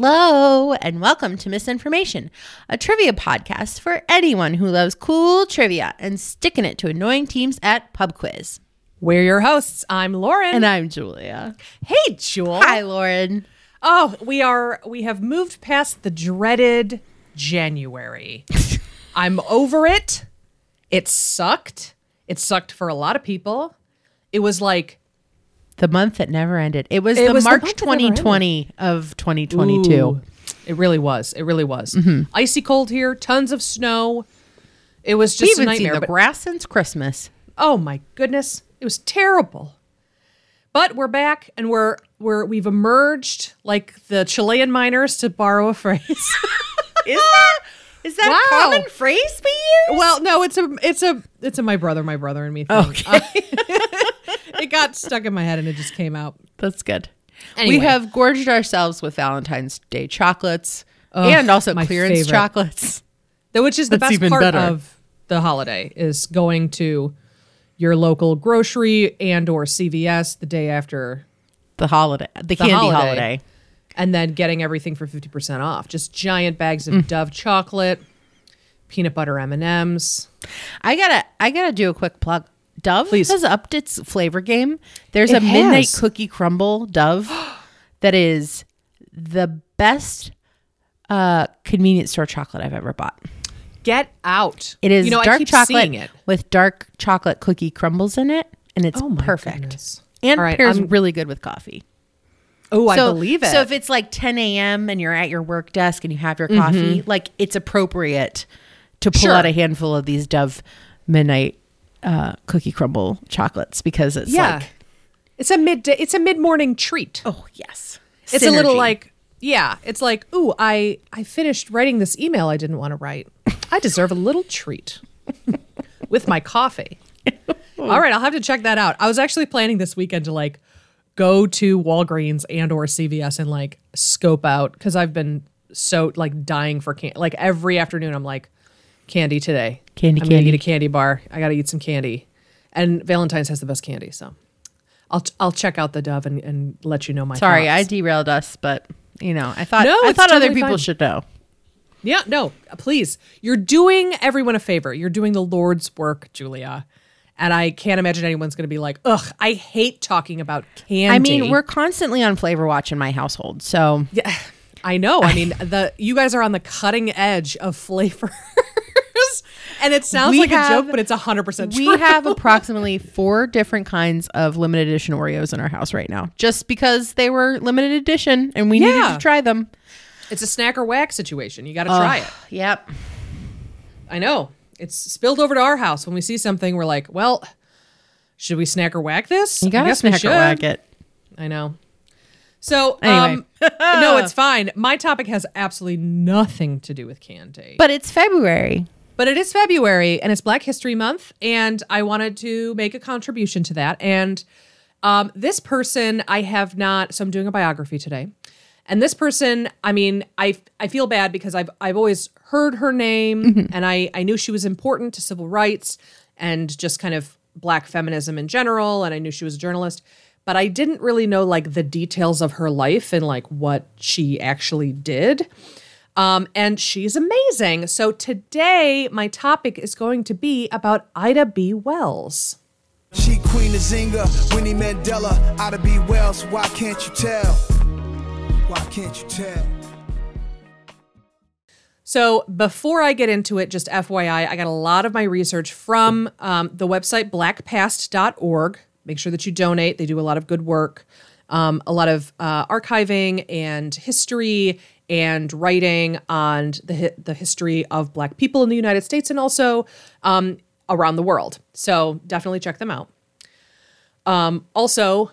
Hello, and welcome to Misinformation, a trivia podcast for anyone who loves cool trivia and sticking it to annoying teams at pub quiz. We're your hosts. I'm Lauren. And I'm Julia. hey, Jewel. Hi, Lauren. Oh, we are. We have moved past the dreaded January. I'm over it. It sucked. It sucked for a lot of people. It was like The month that never ended. It was It the was March month that never ended. 2020 of 2022. ooh, it really was. It really was. Mm-hmm. Icy cold here. Tons of snow. It was We just a haven't seen nightmare. the grass since Christmas. Oh my goodness, it was terrible. But we're back and we're we're we've emerged like the Chilean miners to borrow a phrase. Is that is that a Wow. common phrase we use? well, no, it's a it's a it's a my brother, my brother and me thing. Okay. Uh, it got stuck in my head and it just came out. That's good. Anyway. We have gorged ourselves with Valentine's Day chocolates Ugh, and also my clearance favorite. chocolates. Which is the That's best even part better. of the holiday is going to your local grocery and or CVS the day after The holiday, the, candy holiday. holiday. and then getting everything for 50% off. Just giant bags of Mm. Dove chocolate, peanut butter M&Ms. I gotta, I gotta do a quick plug. Dove Please. has upped its flavor game. There's a It midnight has. cookie crumble Dove that is the best uh, convenience store chocolate I've ever bought. Get out. It is you know, dark chocolate it. with dark chocolate cookie crumbles in it, and it's Oh perfect. goodness. And right, pairs I'm- really good with coffee. Oh, I believe it. So if it's like 10 a.m. and you're at your work desk and you have Mm-hmm. your coffee, like it's appropriate to pull Sure. out a handful of these Dove Midnight uh, cookie crumble chocolates because it's yeah. like, it's a mid it's a mid-morning treat. oh yes, it's a little like yeah, it's like, "Ooh, I I finished writing this email I didn't want to write. I deserve a little treat with my coffee." All right, I'll have to check that out. I was actually planning this weekend to like go to Walgreens and or CVS and like scope out cuz I've been so like dying for candy. Like every afternoon I'm like candy today. Candy, I'm going to eat a candy bar. I got to eat some candy. And Valentine's has the best candy, so I'll I'll check out the Dove and, and let you know my sorry, I derailed us, but you know, I thought No, I thought other people fine. should know. Yeah, no, please. You're doing everyone a favor. You're doing the Lord's work, Julia. And I can't imagine anyone's going to be like, ugh, I hate talking about candy. I mean, we're constantly on Flavor Watch in my household, so Yeah, I know. I mean, the you guys are on the cutting edge of flavors. And it sounds We like have- a joke, but it's 100% true. we have approximately four different kinds of limited edition Oreos in our house right now, just because they were limited edition and we needed to try them. it's a snack or whack situation. You got to try it. Yep. I know. It's spilled over to our house. When we see something, we're like, well, should we snack or whack this? You gotta snack or whack it. I know. So, Anyway. um, no, it's fine. My topic has absolutely nothing to do with candy. But it's February. But it is February and it's Black History Month, and I wanted to make a contribution to that. And um, this person, I have not. So I'm doing a biography today, and this person, I mean, I I feel bad because I've I've always heard her name, and I I knew she was important to civil rights and just kind of Black feminism in general, and I knew she was a journalist. But I didn't really know like the details of her life and like what she actually did. Um, and she's amazing. So today, my topic is going to be about Ida B. Wells. She Queen Nzinga, Winnie Mandela, Ida B. Wells. Why can't you tell? Why can't you tell? So before I get into it, just FYI, I got a lot of my research from um, the website blackpast.org. Make sure that you donate. They do a lot of good work, um, a lot of uh, archiving and history and writing on the the history of Black people in the United States and also um, around the world. So definitely check them out. Um, also,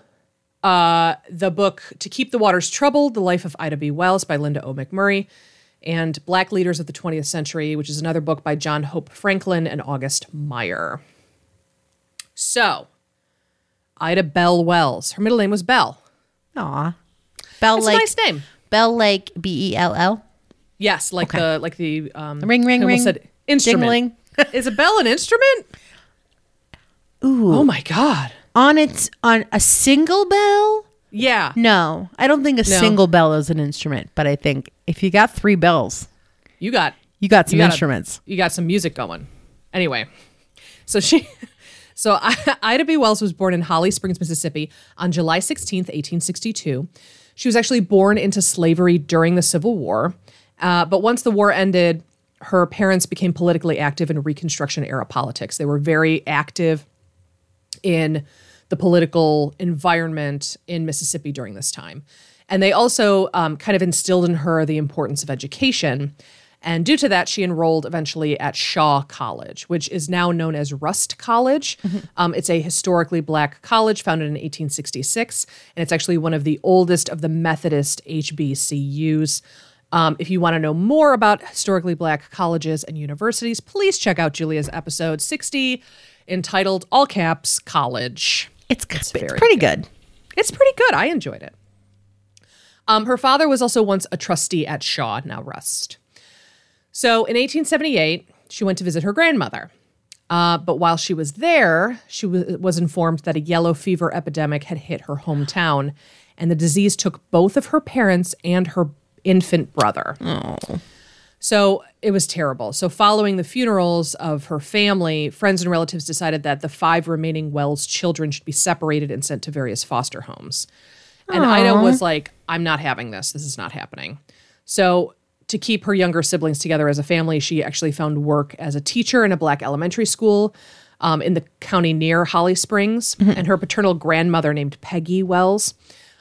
uh, the book To Keep the Waters Troubled, The Life of Ida B. Wells by Linda O. McMurry, and Black Leaders of the 20th Century, which is another book by John Hope Franklin and August Meier. So, Ida Bell Wells. Her middle name was Bell. Aw. Bell It's Lake. a nice name. Bell Lake B E L L. Yes, like the like the um, Ring, ring, I almost ring. Said instrument. Is a bell an instrument? Ooh. Oh my god. On its on a single bell Yeah. No, I don't think a single bell is an instrument, but I think if you got three bells, You got you got some You gotta- instruments. you got some music going. Anyway, so she, so I- Ida B. Wells was born in Holly Springs, Mississippi on July 16th, 1862. She was actually born into slavery during the Civil War. Uh, but once the war ended, her parents became politically active in Reconstruction era politics. They were very active in the political environment in Mississippi during this time. And they also um, kind of instilled in her the importance of education. And due to that, she enrolled eventually at Shaw College, which is now known as Rust College. Um, it's a historically black college founded in 1866, and it's actually one of the oldest of the Methodist HBCUs. Um, if you want to know more about historically black colleges and universities, please check out Julia's episode 60 entitled All Caps College. It's, it's, very pretty good. It's pretty good. I enjoyed it. Um, her father was also once a trustee at Shaw, now Rust. So in 1878, she went to visit her grandmother. Uh, but while she was there, she w- was informed that a yellow fever epidemic had hit her hometown, and the disease took both of her parents and her infant brother. Oh. So it was terrible. So, following the funerals of her family, friends and relatives decided that the five remaining Wells children should be separated and sent to various foster homes. And Ida was like, I'm not having this. This is not happening. So, to keep her younger siblings together as a family, she actually found work as a teacher in a black elementary school um, in the county near Holly Springs. And her paternal grandmother, named Peggy Wells,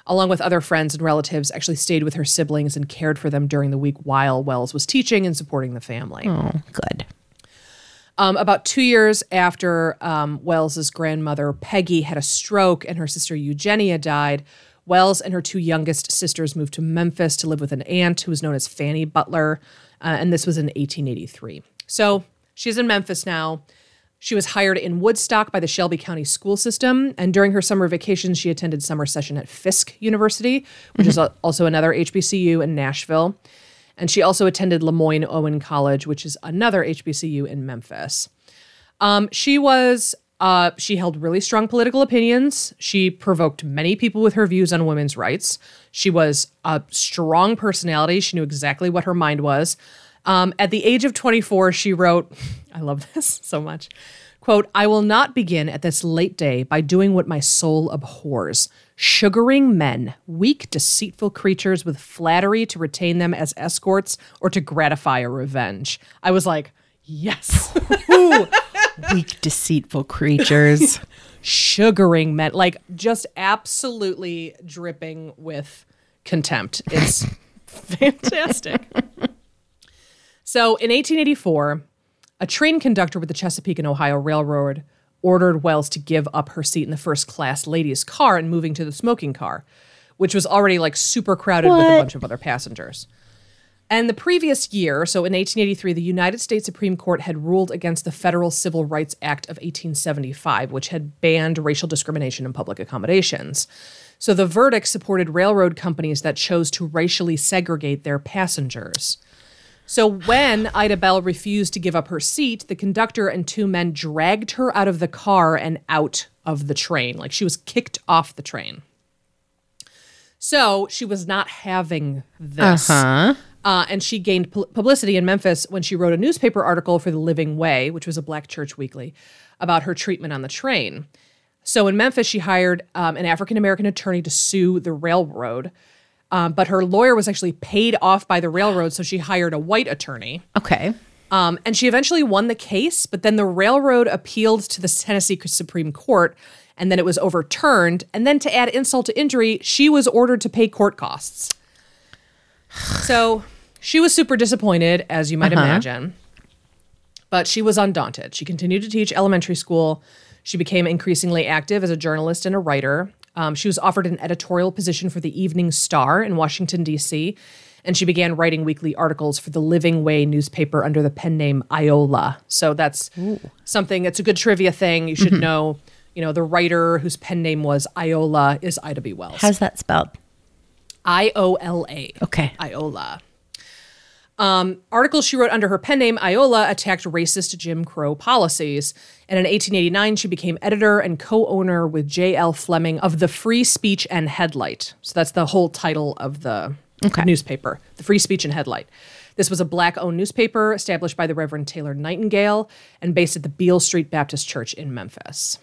along with other friends and relatives, actually stayed with her siblings and cared for them during the week while Wells was teaching and supporting the family. Oh, good. Um, about two years after um, Wells's grandmother Peggy had a stroke and her sister Eugenia died, Wells and her two youngest sisters moved to Memphis to live with an aunt who was known as Fanny Butler, uh, and this was in 1883. So she's in Memphis now. She was hired in Woodstock by the Shelby County school system, and during her summer vacations, she attended summer session at Fisk University, which is al- also another HBCU in Nashville. And she also attended Lemoyne Owen College, which is another HBCU in Memphis. Um, she was uh, she held really strong political opinions. She provoked many people with her views on women's rights. She was a strong personality. She knew exactly what her mind was. Um, at the age of 24, she wrote, I love this so much. Quote, I will not begin at this late day by doing what my soul abhors, sugaring men, weak, deceitful creatures with flattery to retain them as escorts or to gratify a revenge. I was like, yes. Weak, deceitful creatures. sugaring men, like just absolutely dripping with contempt. It's fantastic. So in 1884, a train conductor with the Chesapeake and Ohio Railroad ordered Wells to give up her seat in the first class ladies' car and moving to the smoking car, which was already like super crowded with a bunch of other passengers. And the previous year, so in 1883, the United States Supreme Court had ruled against the Federal Civil Rights Act of 1875, which had banned racial discrimination in public accommodations. So the verdict supported railroad companies that chose to racially segregate their passengers. So when Ida Bell refused to give up her seat, the conductor and two men dragged her out of the car and out of the train. Like she was kicked off the train. So she was not having this. Uh huh? Uh, and she gained pu- publicity in Memphis when she wrote a newspaper article for the Living Way, which was a black church weekly, about her treatment on the train. So in Memphis, she hired um, an African American attorney to sue the railroad. Um, but her lawyer was actually paid off by the railroad, so she hired a white attorney. Okay. Um, and she eventually won the case, but then the railroad appealed to the Tennessee Supreme Court, and then it was overturned. And then to add insult to injury, she was ordered to pay court costs. So she was super disappointed, as you might imagine. But she was undaunted. She continued to teach elementary school. She became increasingly active as a journalist and a writer. Um, she was offered an editorial position for the Evening Star in Washington, D.C., and she began writing weekly articles for the Living Way newspaper under the pen name Iola. So that's something, it's a good trivia thing. You should know, you know, the writer whose pen name was Iola is Ida B. Wells. How's that spelled? I O L A. Okay. Iola. Um, Articles she wrote under her pen name, Iola, attacked racist Jim Crow policies. And in 1889, she became editor and co owner with J.L. Fleming of the Free Speech and Headlight. So that's the whole title of the newspaper, the Free Speech and Headlight. This was a black owned newspaper established by the Reverend Taylor Nightingale and based at the Beale Street Baptist Church in Memphis.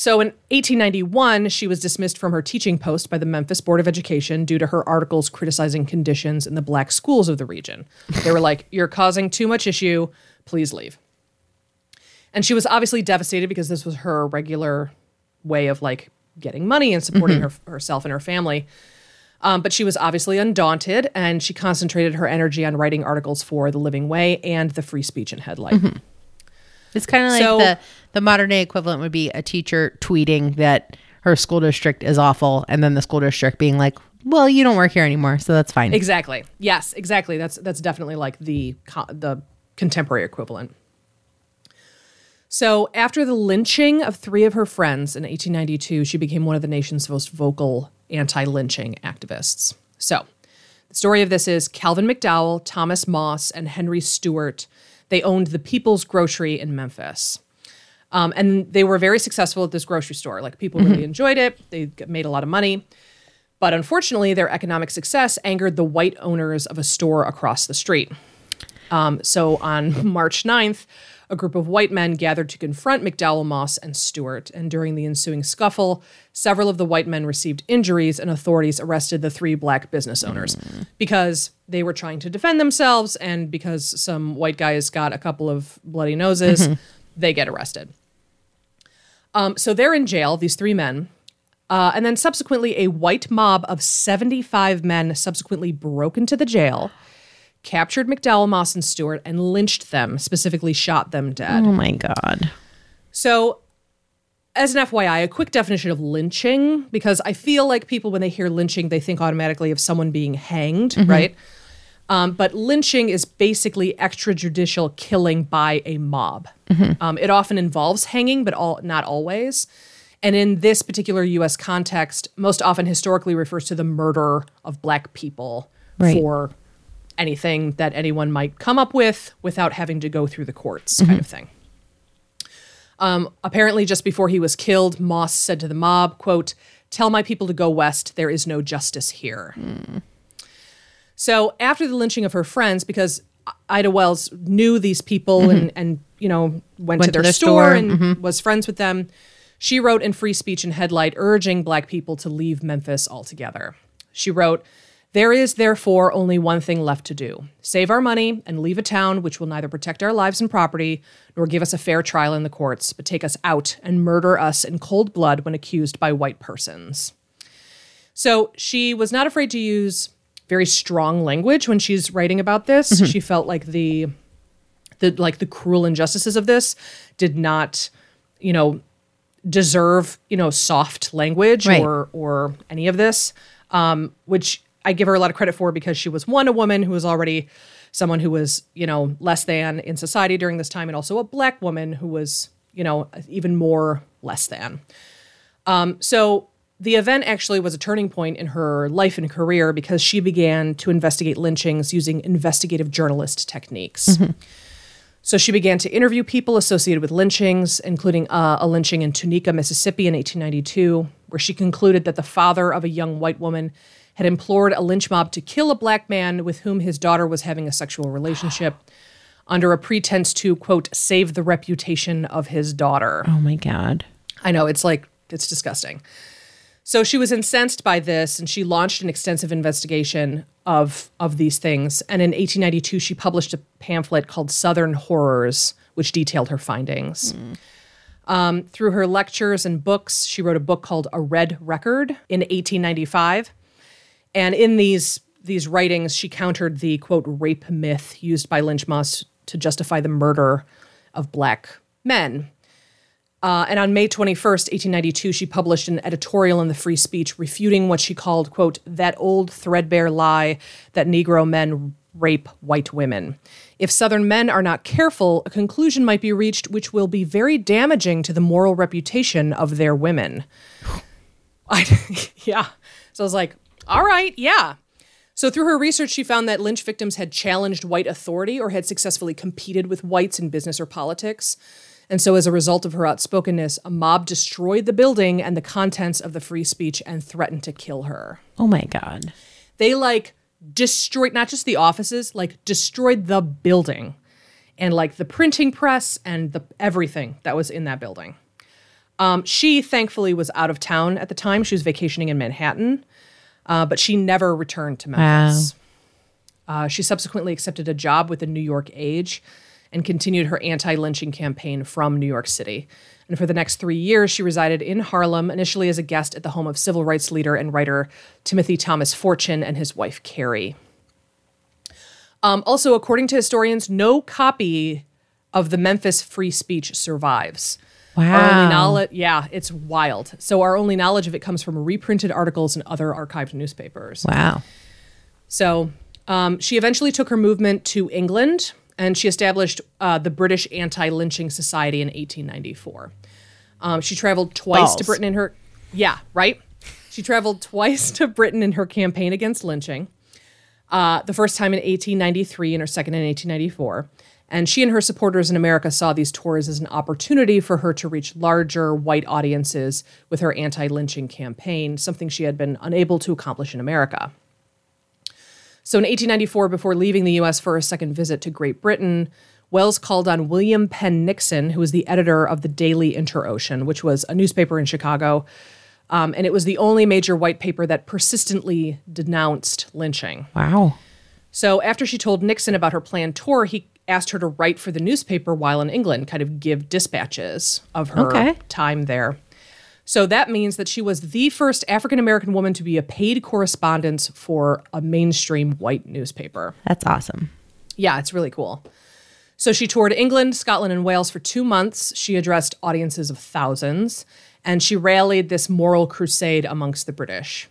So in 1891, she was dismissed from her teaching post by the Memphis Board of Education due to her articles criticizing conditions in the black schools of the region. They were like, You're causing too much issue. Please leave. And she was obviously devastated because this was her regular way of like getting money and supporting her, herself and her family. Um, but she was obviously undaunted and she concentrated her energy on writing articles for The Living Way and the Free Speech and Headlight. It's kind of like So- the the modern day equivalent would be a teacher tweeting that her school district is awful, and then the school district being like, "Well, you don't work here anymore, so that's fine." Exactly. Yes, exactly. That's that's definitely like the co- the contemporary equivalent. So, after the lynching of three of her friends in 1892, she became one of the nation's most vocal anti-lynching activists. So, the story of this is Calvin McDowell, Thomas Moss, and Henry Stewart. They owned the People's Grocery in Memphis. Um, and they were very successful at this grocery store. Like people really enjoyed it. They made a lot of money. But unfortunately, their economic success angered the white owners of a store across the street. Um, so on March 9th, a group of white men gathered to confront McDowell, Moss, and Stewart. And during the ensuing scuffle, several of the white men received injuries, and authorities arrested the three black business owners because they were trying to defend themselves. And because some white guys got a couple of bloody noses, they get arrested. Um, so they're in jail, these three men. Uh, and then subsequently, a white mob of 75 men subsequently broke into the jail, captured McDowell, Moss, and Stewart, and lynched them, specifically shot them dead. Oh my god. So, as an FYI, a quick definition of lynching, because I feel like people, when they hear lynching, they think automatically of someone being hanged, right? Um, but lynching is basically extrajudicial killing by a mob. Um, it often involves hanging, but all not always. And in this particular U.S. context, most often historically refers to the murder of black people Right. for anything that anyone might come up with without having to go through the courts, kind of mm-hmm. thing. Um, apparently, just before he was killed, Moss said to the mob, "quote Tell my people to go west. There is no justice here." Mm. So after the lynching of her friends, because Ida Wells knew these people mm-hmm. and and you know went, to their, their store, store, and mm-hmm. was friends with them, she wrote in Free Speech and Headlight urging black people to leave Memphis altogether. She wrote. There is, therefore, only one thing left to do save our money and leave a town which will neither protect our lives and property nor give us a fair trial in the courts, but take us out and murder us in cold blood when accused by white persons. So she was not afraid to use very strong language when she's writing about this. She felt like the the like the cruel injustices of this did not, you know, deserve, you know, soft language Right. or or any of this. Um, which I give her a lot of credit for because she was one a woman who was already someone who was, you know, less than in society during this time and also a black woman who was, you know, even more less than. So the event actually was a turning point in her life and career because she began to investigate lynchings using investigative journalist techniques. So she began to interview people associated with lynchings, including uh, a lynching in Tunica, Mississippi in 1892, where she concluded that the father of a young white woman had implored a lynch mob to kill a black man with whom his daughter was having a sexual relationship under a pretense to, quote, save the reputation of his daughter. Oh my god. I know it's like it's disgusting. So she was incensed by this and she launched an extensive investigation of of these things. And in 1892 she published a pamphlet called Southern Horrors which detailed her findings. Um, through her lectures and books, she wrote a book called A Red Record in 1895. And in these these writings, she countered the quote rape myth used by lynch Moss to justify the murder of black men. Uh, and on May 21st, 1892, she published an editorial in the Free Speech refuting what she called, quote, that old threadbare lie that Negro men rape white women. If Southern men are not careful, a conclusion might be reached which will be very damaging to the moral reputation of their women. I, yeah. So I was like, all right, yeah. So, through her research, she found that lynch victims had challenged white authority or had successfully competed with whites in business or politics. And so, as a result of her outspokenness, a mob destroyed the building and the contents of the free speech and threatened to kill her. Oh my God. They like destroyed not just the offices, like destroyed the building and like the printing press and the everything that was in that building. Um, she thankfully was out of town at the time. She was vacationing in Manhattan, uh, but she never returned to Memphis. Uh, she subsequently accepted a job with the New York Age and continued her anti lynching campaign from New York City. And for the next three years, she resided in Harlem, initially as a guest at the home of civil rights leader and writer Timothy Thomas Fortune and his wife, Carrie. Um, also, according to historians, no copy of the Memphis Free Speech survives. Our only Wow. knowledge, yeah, it's wild. So our only knowledge of it comes from reprinted articles and other archived newspapers. Wow. So um, she eventually took her movement to England and she established uh, the British Anti Lynching Society in 1894. Um, she traveled twice to Britain in her. Yeah, right? She traveled twice to Britain in her campaign against lynching. Uh, the first time in 1893 and her second in 1894. And she and her supporters in America saw these tours as an opportunity for her to reach larger white audiences with her anti lynching campaign, something she had been unable to accomplish in America. So in 1894, before leaving the US for a second visit to Great Britain, Wells called on William Penn Nixon, who was the editor of the Daily Inter-Ocean, which was a newspaper in Chicago. Um, and it was the only major white paper that persistently denounced lynching. Wow. So after she told Nixon about her planned tour, he asked her to write for the newspaper while in England, kind of give dispatches of her Okay. time there. So that means that she was the first African American woman to be a paid correspondent for a mainstream white newspaper. That's awesome. Yeah, it's really cool. So she toured England, Scotland, and Wales for two months. She addressed audiences of thousands, and she rallied this moral crusade amongst the British.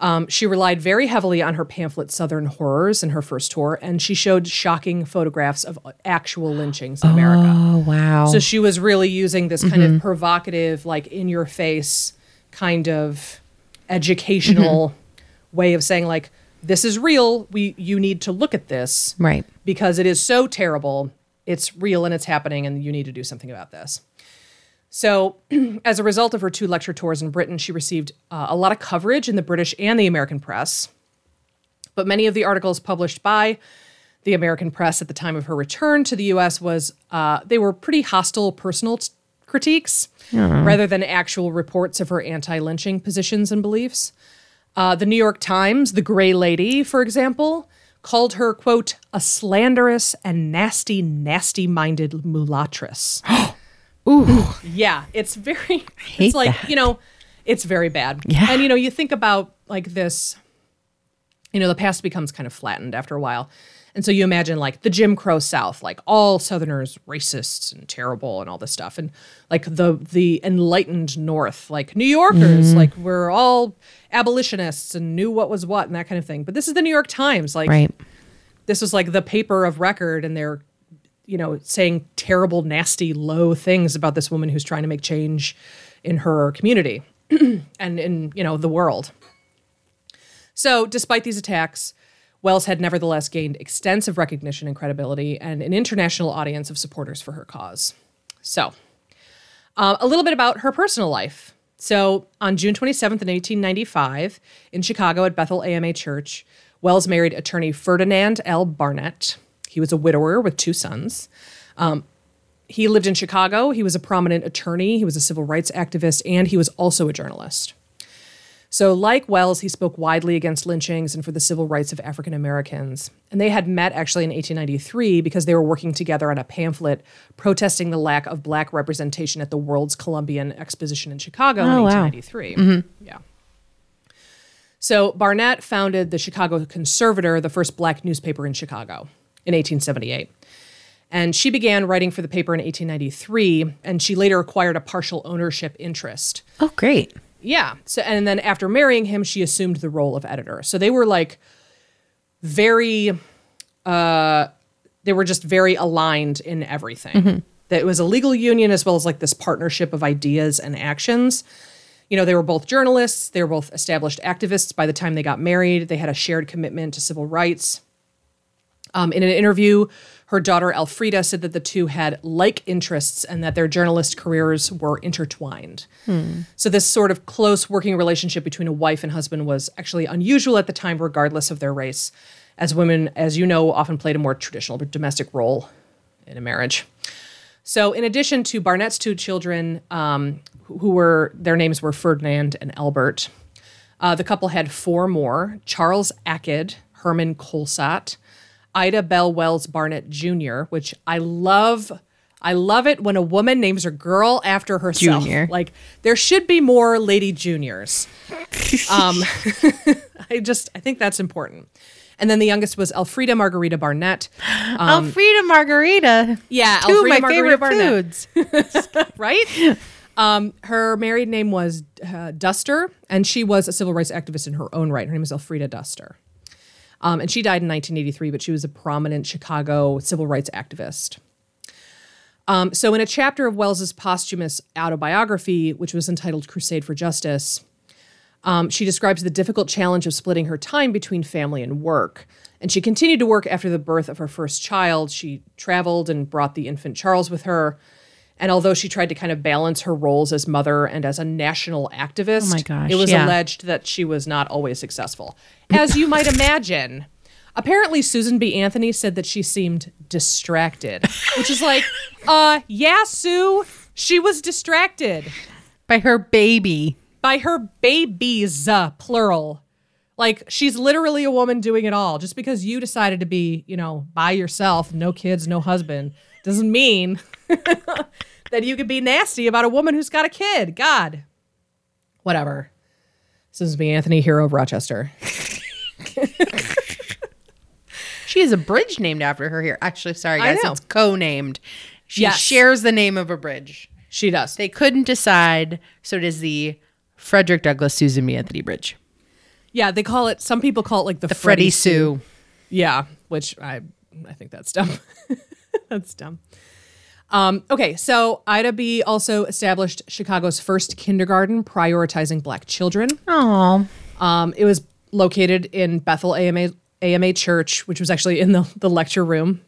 Um, she relied very heavily on her pamphlet Southern Horrors in her first tour, and she showed shocking photographs of uh, actual lynchings in America. Oh, wow. So she was really using this kind of mm-hmm. provocative, like in your face kind of educational mm-hmm. way of saying, like, this is real. We you need to look at this right. because it is so terrible. It's real and it's happening, and you need to do something about this. So, as a result of her two lecture tours in Britain, she received uh, a lot of coverage in the British and the American press. But many of the articles published by the American press at the time of her return to the U.S. was uh, they were pretty hostile personal t- critiques rather than actual reports of her anti-lynching positions and beliefs. Uh, the New York Times, the Gray Lady, for example, called her quote a slanderous and nasty, nasty-minded mulatress. Ooh. Yeah, it's very. It's like that. you know, it's very bad. Yeah. and you know, you think about like this. You know, the past becomes kind of flattened after a while, and so you imagine like the Jim Crow South, like all Southerners racists and terrible and all this stuff, and like the the enlightened North, like New Yorkers, Mm-hmm. like we're all abolitionists and knew what was what and that kind of thing. But this is the New York Times, like Right. this was like the paper of record and they're you know saying terrible nasty low things about this woman who's trying to make change in her community and in you know the world so despite these attacks wells had nevertheless gained extensive recognition and credibility and an international audience of supporters for her cause so uh, a little bit about her personal life. So, on June 27th, in 1895, in Chicago at Bethel AMA Church, Wells married attorney Ferdinand L. Barnett. He was a widower with two sons. Um, he lived in Chicago. He was a prominent attorney, he was a civil rights activist, and he was also a journalist. So, like Wells, he spoke widely against lynchings and for the civil rights of African Americans. And they had met actually in 1893 because they were working together on a pamphlet protesting the lack of black representation at the World's Columbian Exposition in Chicago in Oh, wow. 1893. Yeah. So, Barnett founded the Chicago Conservator, the first black newspaper in Chicago, in 1878. And she began writing for the paper in 1893, and she later acquired a partial ownership interest. Oh, great. Yeah. So and then after marrying him, she assumed the role of editor. So they were like very uh they were just very aligned in everything. That it was a legal union as well as like this partnership of ideas and actions. You know, they were both journalists, they were both established activists by the time they got married. They had a shared commitment to civil rights. Um, in an interview, her daughter Alfreda said that the two had like interests and that their journalist careers were intertwined. So, this sort of close working relationship between a wife and husband was actually unusual at the time, regardless of their race, as women, as you know, often played a more traditional domestic role in a marriage. So, in addition to Barnett's two children, um, who were their names were Ferdinand and Albert, uh, the couple had four more: Charles Aked, Herman Kohlsaat, Ida Bell Wells Barnett Jr., which I love. I love it when a woman names her girl after herself. Junior. Like there should be more Lady Juniors. um, I just I think that's important. And then the youngest was Alfreda Margarita Barnett. Alfreda Margarita. Yeah, Two of my Margarita favorite Barnett. foods. right? Um, her married name was uh, Duster, and she was a civil rights activist in her own right. Her name is Alfreda Duster. Um, and she died in 1983, but she was a prominent Chicago civil rights activist. Um, so, in a chapter of Wells's posthumous autobiography, which was entitled Crusade for Justice, um, she describes the difficult challenge of splitting her time between family and work. And she continued to work after the birth of her first child. She traveled and brought the infant Charles with her. And although she tried to kind of balance her roles as mother and as a national activist, Oh my gosh, it was yeah. alleged that she was not always successful. As you might imagine, apparently Susan B. Anthony said that she seemed distracted, which is like, uh, yeah, Sue, she was distracted By her baby. by her babies, uh, plural. Like she's literally a woman doing it all. Just because you decided to be, you know, by yourself, no kids, no husband, doesn't mean that you could be nasty about a woman who's got a kid. God. Whatever. Susan B. Anthony, hero of Rochester. She has a bridge named after her here. Actually, sorry guys, it's co-named. She Yes. shares the name of a bridge. She does. They couldn't decide, so it is the Frederick Douglass Susan B. Anthony Bridge. yeah, they call it. Some people call it like the, The Freddie Sue. Yeah, which I I think that's dumb. that's dumb. Um, okay, so Ida B also established Chicago's first kindergarten prioritizing black children. Oh, Um, it was located in Bethel AMA AMA Church, which was actually in the, the lecture room.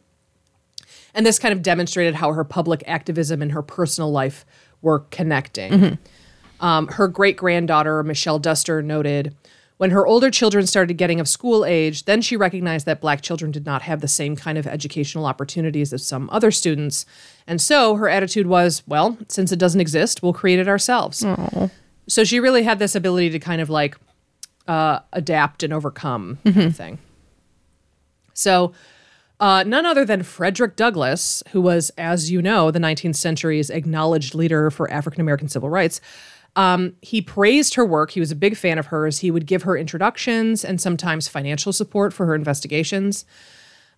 And this kind of demonstrated how her public activism and her personal life were connecting. Um, her great granddaughter, Michelle Duster, noted when her older children started getting of school age, then she recognized that black children did not have the same kind of educational opportunities as some other students. And so her attitude was, well, since it doesn't exist, we'll create it ourselves. So she really had this ability to kind of like uh, adapt and overcome kind of thing. So, uh, none other than Frederick Douglass, who was, as you know, the 19th century's acknowledged leader for African American civil rights. Um, he praised her work. He was a big fan of hers. He would give her introductions and sometimes financial support for her investigations.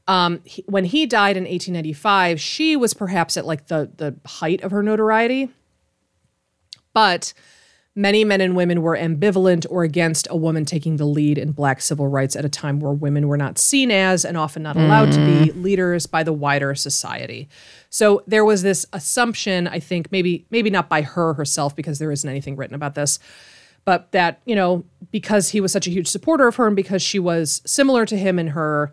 Um, he- when he died in 1895, she was perhaps at like the the height of her notoriety. But many men and women were ambivalent or against a woman taking the lead in black civil rights at a time where women were not seen as and often not allowed to be leaders by the wider society. So there was this assumption, I think, maybe maybe not by her herself because there isn't anything written about this, but that, you know, because he was such a huge supporter of her and because she was similar to him in her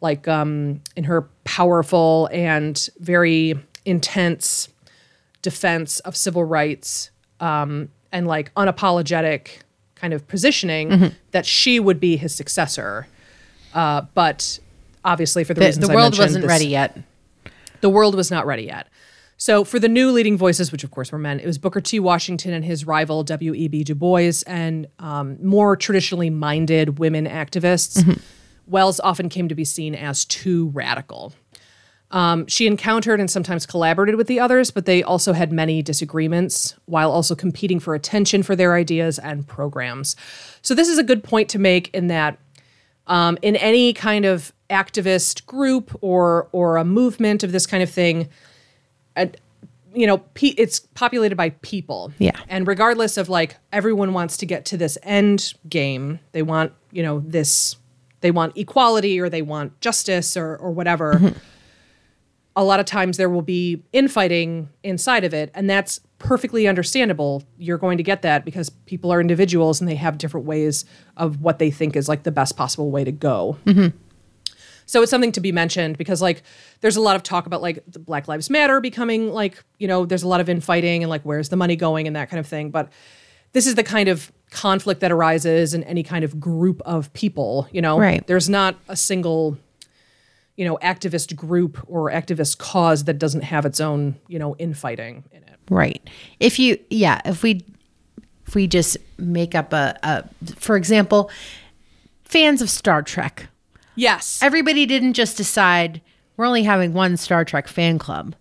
like um in her powerful and very intense defense of civil rights um, and like unapologetic kind of positioning that she would be his successor. Uh, but obviously, for the, the, reasons the world wasn't this- ready yet. the world was not ready yet. So for the new leading voices, which of course were men, it was Booker T. Washington and his rival W.E.B. Du Bois, and um, more traditionally minded women activists. Wells often came to be seen as too radical. Um, she encountered and sometimes collaborated with the others, but they also had many disagreements while also competing for attention for their ideas and programs. So, this is a good point to make in that um, in any kind of activist group or or a movement of this kind of thing, uh, you know, pe- it's populated by people. Yeah. And regardless of like everyone wants to get to this end game, they want you know this, they want equality or they want justice or or whatever a lot of times there will be infighting inside of it, and that's perfectly understandable. You're going to get that because people are individuals and they have different ways of what they think is like the best possible way to go. Mm-hmm. So it's something to be mentioned because like there's a lot of talk about like the Black Lives Matter becoming like, you know, there's a lot of infighting and like where's the money going and that kind of thing. But this is the kind of conflict that arises in any kind of group of people, you know. Right. There's not a single you know, activist group or activist cause that doesn't have its own, you know, infighting in it. Right. If you, yeah, if we, if we just make up a, a for example, fans of Star Trek, Yes. everybody didn't just decide we're only having one Star Trek fan club.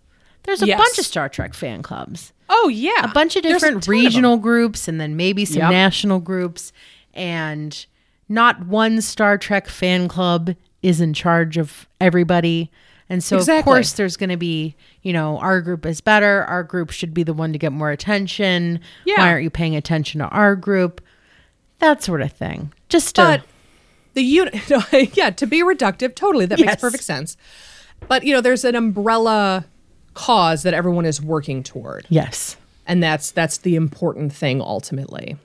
There's a Yes. bunch of Star Trek fan clubs, oh yeah. a bunch of different ton of regional groups, and then maybe some Yep. national groups, and not one Star Trek fan club is in charge of everybody. And so, of course, there's going to be, you know, our group is better. Our group should be the one to get more attention. Yeah. Why aren't you paying attention to our group? That sort of thing. Just to, But the unit, yeah, to be reductive, totally, that Yes. makes perfect sense. But you know, there's an umbrella cause that everyone is working toward, yes. and that's that's the important thing ultimately.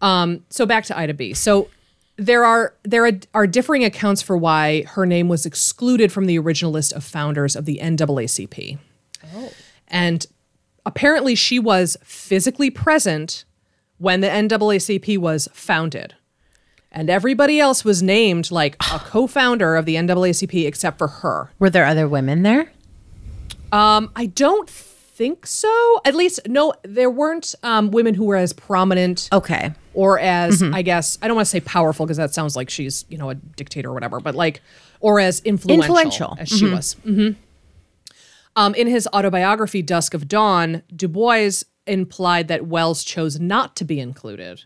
Um, so back to Ida B. So there are there are, differing accounts for why her name was excluded from the original list of founders of the NAACP. Oh. And apparently she was physically present when the NAACP was founded. And everybody else was named like a co-founder of the NAACP except for her. Were there other women there? Um, I don't think so. At least, no, there weren't um, women who were as prominent Okay. or as I guess I don't want to say powerful because that sounds like she's you know a dictator or whatever, but like or as influential, Influential. as she was. hmm Um, in his autobiography Dusk of Dawn, Du Bois implied that Wells chose not to be included.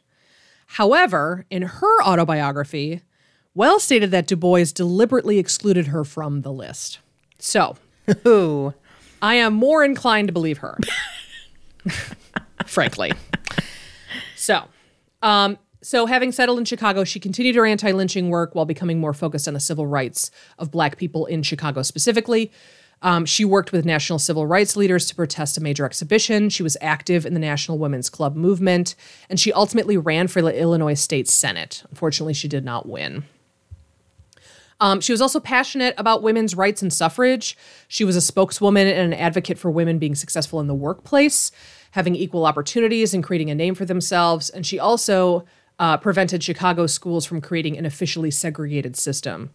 However, in her autobiography, Wells stated that Du Bois deliberately excluded her from the list. So Ooh. I am more inclined to believe her, frankly. So, um, so having settled in Chicago, she continued her anti-lynching work while becoming more focused on the civil rights of Black people in Chicago specifically. Um, she worked with national civil rights leaders to protest a major exhibition. She was active in the National Women's Club movement, and she ultimately ran for the Illinois State Senate. Unfortunately, she did not win. Um, she was also passionate about women's rights and suffrage. She was a spokeswoman and an advocate for women being successful in the workplace, having equal opportunities and creating a name for themselves. And she also uh, prevented Chicago schools from creating an officially segregated system.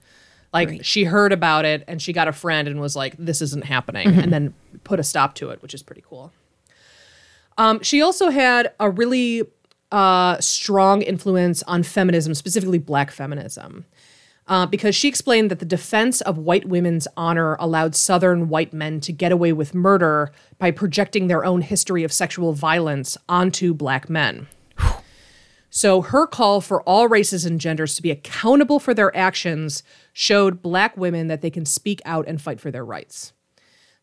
Like she heard about it and she got a friend and was like, "This isn't happening," and then put a stop to it, which is pretty cool. Um, she also had a really uh, strong influence on feminism, specifically Black feminism uh, because she explained that the defense of white women's honor allowed Southern white men to get away with murder by projecting their own history of sexual violence onto black men. So her call for all races and genders to be accountable for their actions showed black women that they can speak out and fight for their rights.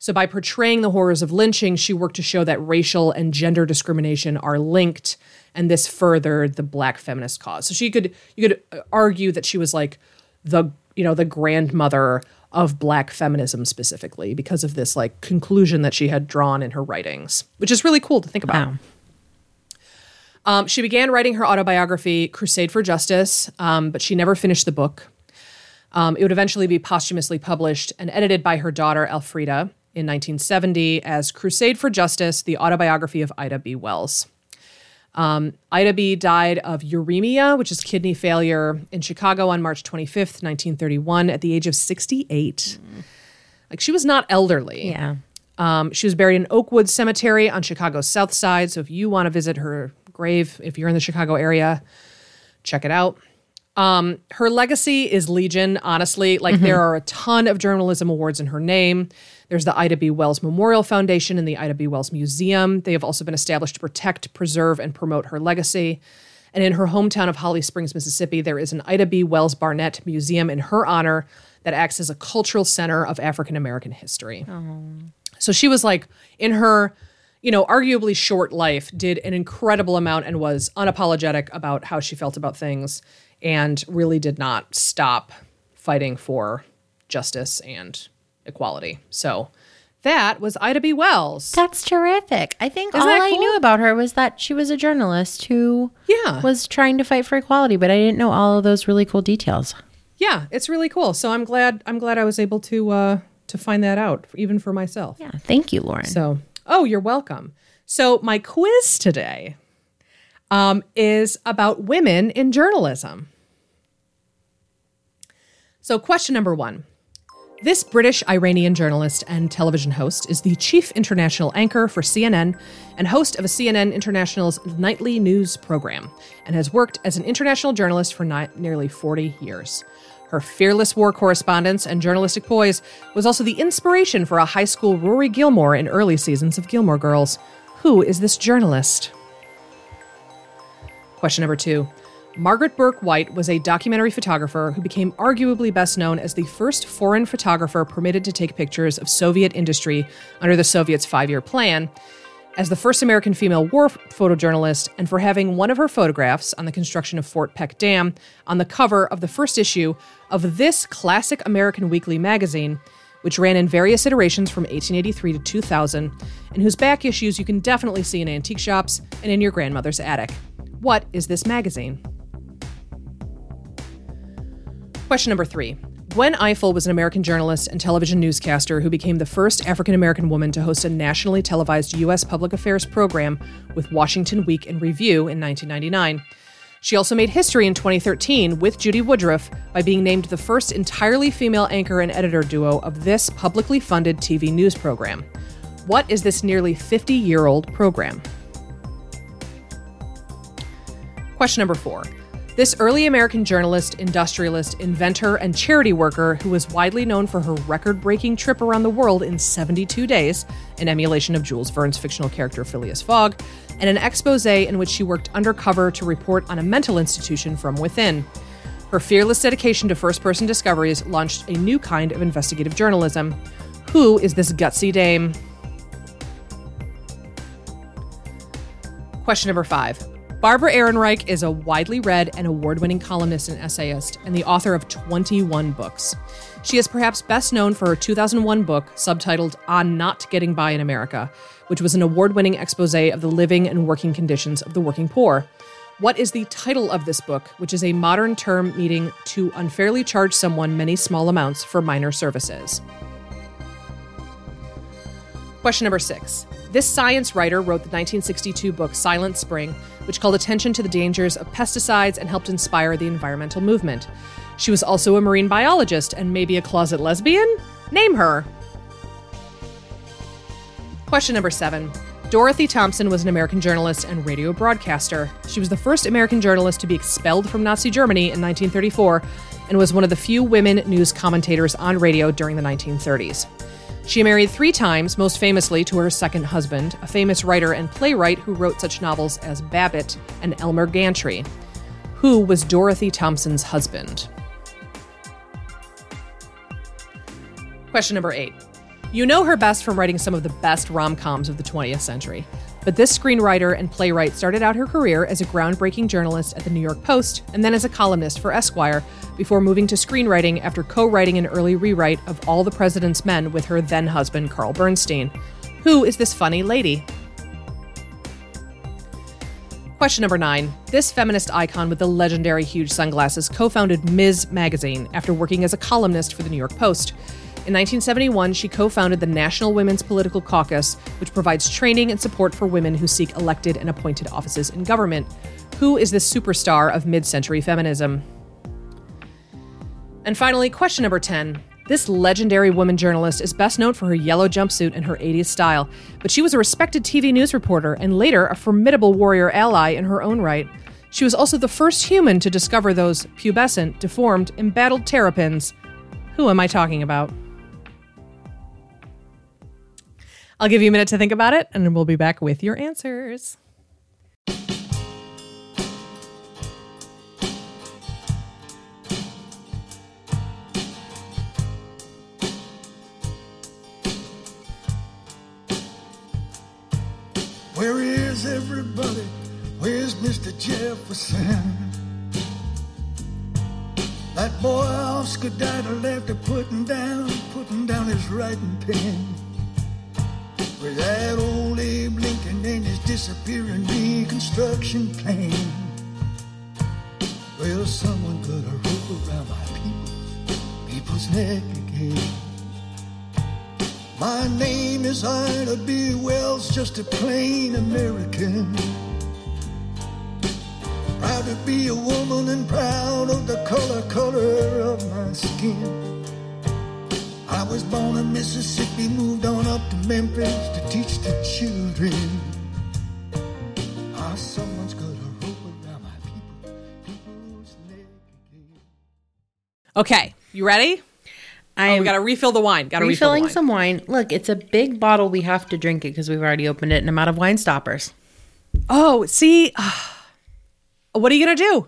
So by portraying the horrors of lynching, she worked to show that racial and gender discrimination are linked, and this furthered the black feminist cause. So she could you could uh, argue that she was like the you know the grandmother of black feminism specifically because of this like conclusion that she had drawn in her writings, which is really cool to think about. Wow. Um, she began writing her autobiography, Crusade for Justice, um, but she never finished the book. Um, it would eventually be posthumously published and edited by her daughter, Alfreda, in 1970 as Crusade for Justice, the autobiography of Ida B. Wells. Um, Ida B. died of uremia, which is kidney failure, in Chicago on March 25th, 1931, at the age of 68. Like she was not elderly. Yeah. Um, she was buried in Oakwood Cemetery on Chicago's South Side. So if you want to visit her grave, if you're in the Chicago area, check it out. Um, her legacy is legion, honestly. Like there are a ton of journalism awards in her name. There's the Ida B. Wells Memorial Foundation and the Ida B. Wells Museum. They have also been established to protect, preserve, and promote her legacy. And in her hometown of Holly Springs, Mississippi, there is an Ida B. Wells Barnett Museum in her honor that acts as a cultural center of African American history. Oh. So she was like in her, you know, arguably short life, did an incredible amount and was unapologetic about how she felt about things and really did not stop fighting for justice and equality. So that was Ida B. Wells. That's terrific. I think Isn't all that I knew about her was that she was a journalist who Yeah. was trying to fight for equality, but I didn't know all of those really cool details. Yeah, it's really cool. So I'm glad I'm glad I was able to uh to find that out even for myself. Yeah, thank you, Lauren. So, oh, you're welcome. So, my quiz today um, is about women in journalism. So, question number one This British Iranian journalist and television host is the chief international anchor for CNN and host of a CNN International's nightly news program and has worked as an international journalist for ni- nearly 40 years. Her fearless war correspondence and journalistic poise was also the inspiration for a high school Rory Gilmore in early seasons of Gilmore Girls. Who is this journalist? Question number two. Margaret Bourke White was a documentary photographer who became arguably best known as the first foreign photographer permitted to take pictures of Soviet industry under the Soviets' five year plan, as the first American female war photojournalist, and for having one of her photographs on the construction of Fort Peck Dam on the cover of the first issue of this classic American weekly magazine, which ran in various iterations from 1883 to 2000, and whose back issues you can definitely see in antique shops and in your grandmother's attic. What is this magazine? Question number three. Gwen Ifill was an American journalist and television newscaster who became the first African American woman to host a nationally televised U.S. public affairs program with Washington Week in Review in 1999. She also made history in 2013 with Judy Woodruff by being named the first entirely female anchor and editor duo of this publicly funded TV news program. What is this nearly 50 year old program? Question number four. This early American journalist, industrialist, inventor, and charity worker who was widely known for her record breaking trip around the world in 72 days, an emulation of Jules Verne's fictional character Phileas Fogg, and an expose in which she worked undercover to report on a mental institution from within. Her fearless dedication to first person discoveries launched a new kind of investigative journalism. Who is this gutsy dame? Question number five. Barbara Ehrenreich is a widely read and award winning columnist and essayist, and the author of 21 books. She is perhaps best known for her 2001 book subtitled On Not Getting By in America, which was an award winning expose of the living and working conditions of the working poor. What is the title of this book, which is a modern term meaning to unfairly charge someone many small amounts for minor services? Question number six. This science writer wrote the 1962 book Silent Spring, which called attention to the dangers of pesticides and helped inspire the environmental movement. She was also a marine biologist and maybe a closet lesbian? Name her. Question number seven. Dorothy Thompson was an American journalist and radio broadcaster. She was the first American journalist to be expelled from Nazi Germany in 1934 and was one of the few women news commentators on radio during the 1930s. She married three times, most famously to her second husband, a famous writer and playwright who wrote such novels as Babbitt and Elmer Gantry. Who was Dorothy Thompson's husband? Question number eight. You know her best from writing some of the best rom coms of the 20th century. But this screenwriter and playwright started out her career as a groundbreaking journalist at the New York Post and then as a columnist for Esquire before moving to screenwriting after co writing an early rewrite of All the President's Men with her then husband, Carl Bernstein. Who is this funny lady? Question number nine. This feminist icon with the legendary huge sunglasses co founded Ms. Magazine after working as a columnist for the New York Post. In 1971, she co founded the National Women's Political Caucus, which provides training and support for women who seek elected and appointed offices in government. Who is this superstar of mid century feminism? And finally, question number 10. This legendary woman journalist is best known for her yellow jumpsuit and her 80s style, but she was a respected TV news reporter and later a formidable warrior ally in her own right. She was also the first human to discover those pubescent, deformed, embattled terrapins. Who am I talking about? I'll give you a minute to think about it, and we'll be back with your answers. Where is everybody? Where's Mr. Jefferson? That boy off Skedaddle after putting down, putting down his writing pen. With that old Abe Lincoln and his disappearing reconstruction plan. Well, someone put a rope around my people's, people's neck again. My name is Ida B. Wells, just a plain American. Proud to be a woman and proud of the color, color of my skin. I was born in Mississippi, moved on up to Memphis to teach the children. Ah, someone's got a rope around my people, people's neck again. Okay, you ready? I Oh, we got to refill the wine. Got to refill refilling wine. some wine. Look, it's a big bottle. We have to drink it because we've already opened it and I'm out of wine stoppers. Oh, see, what are you gonna do?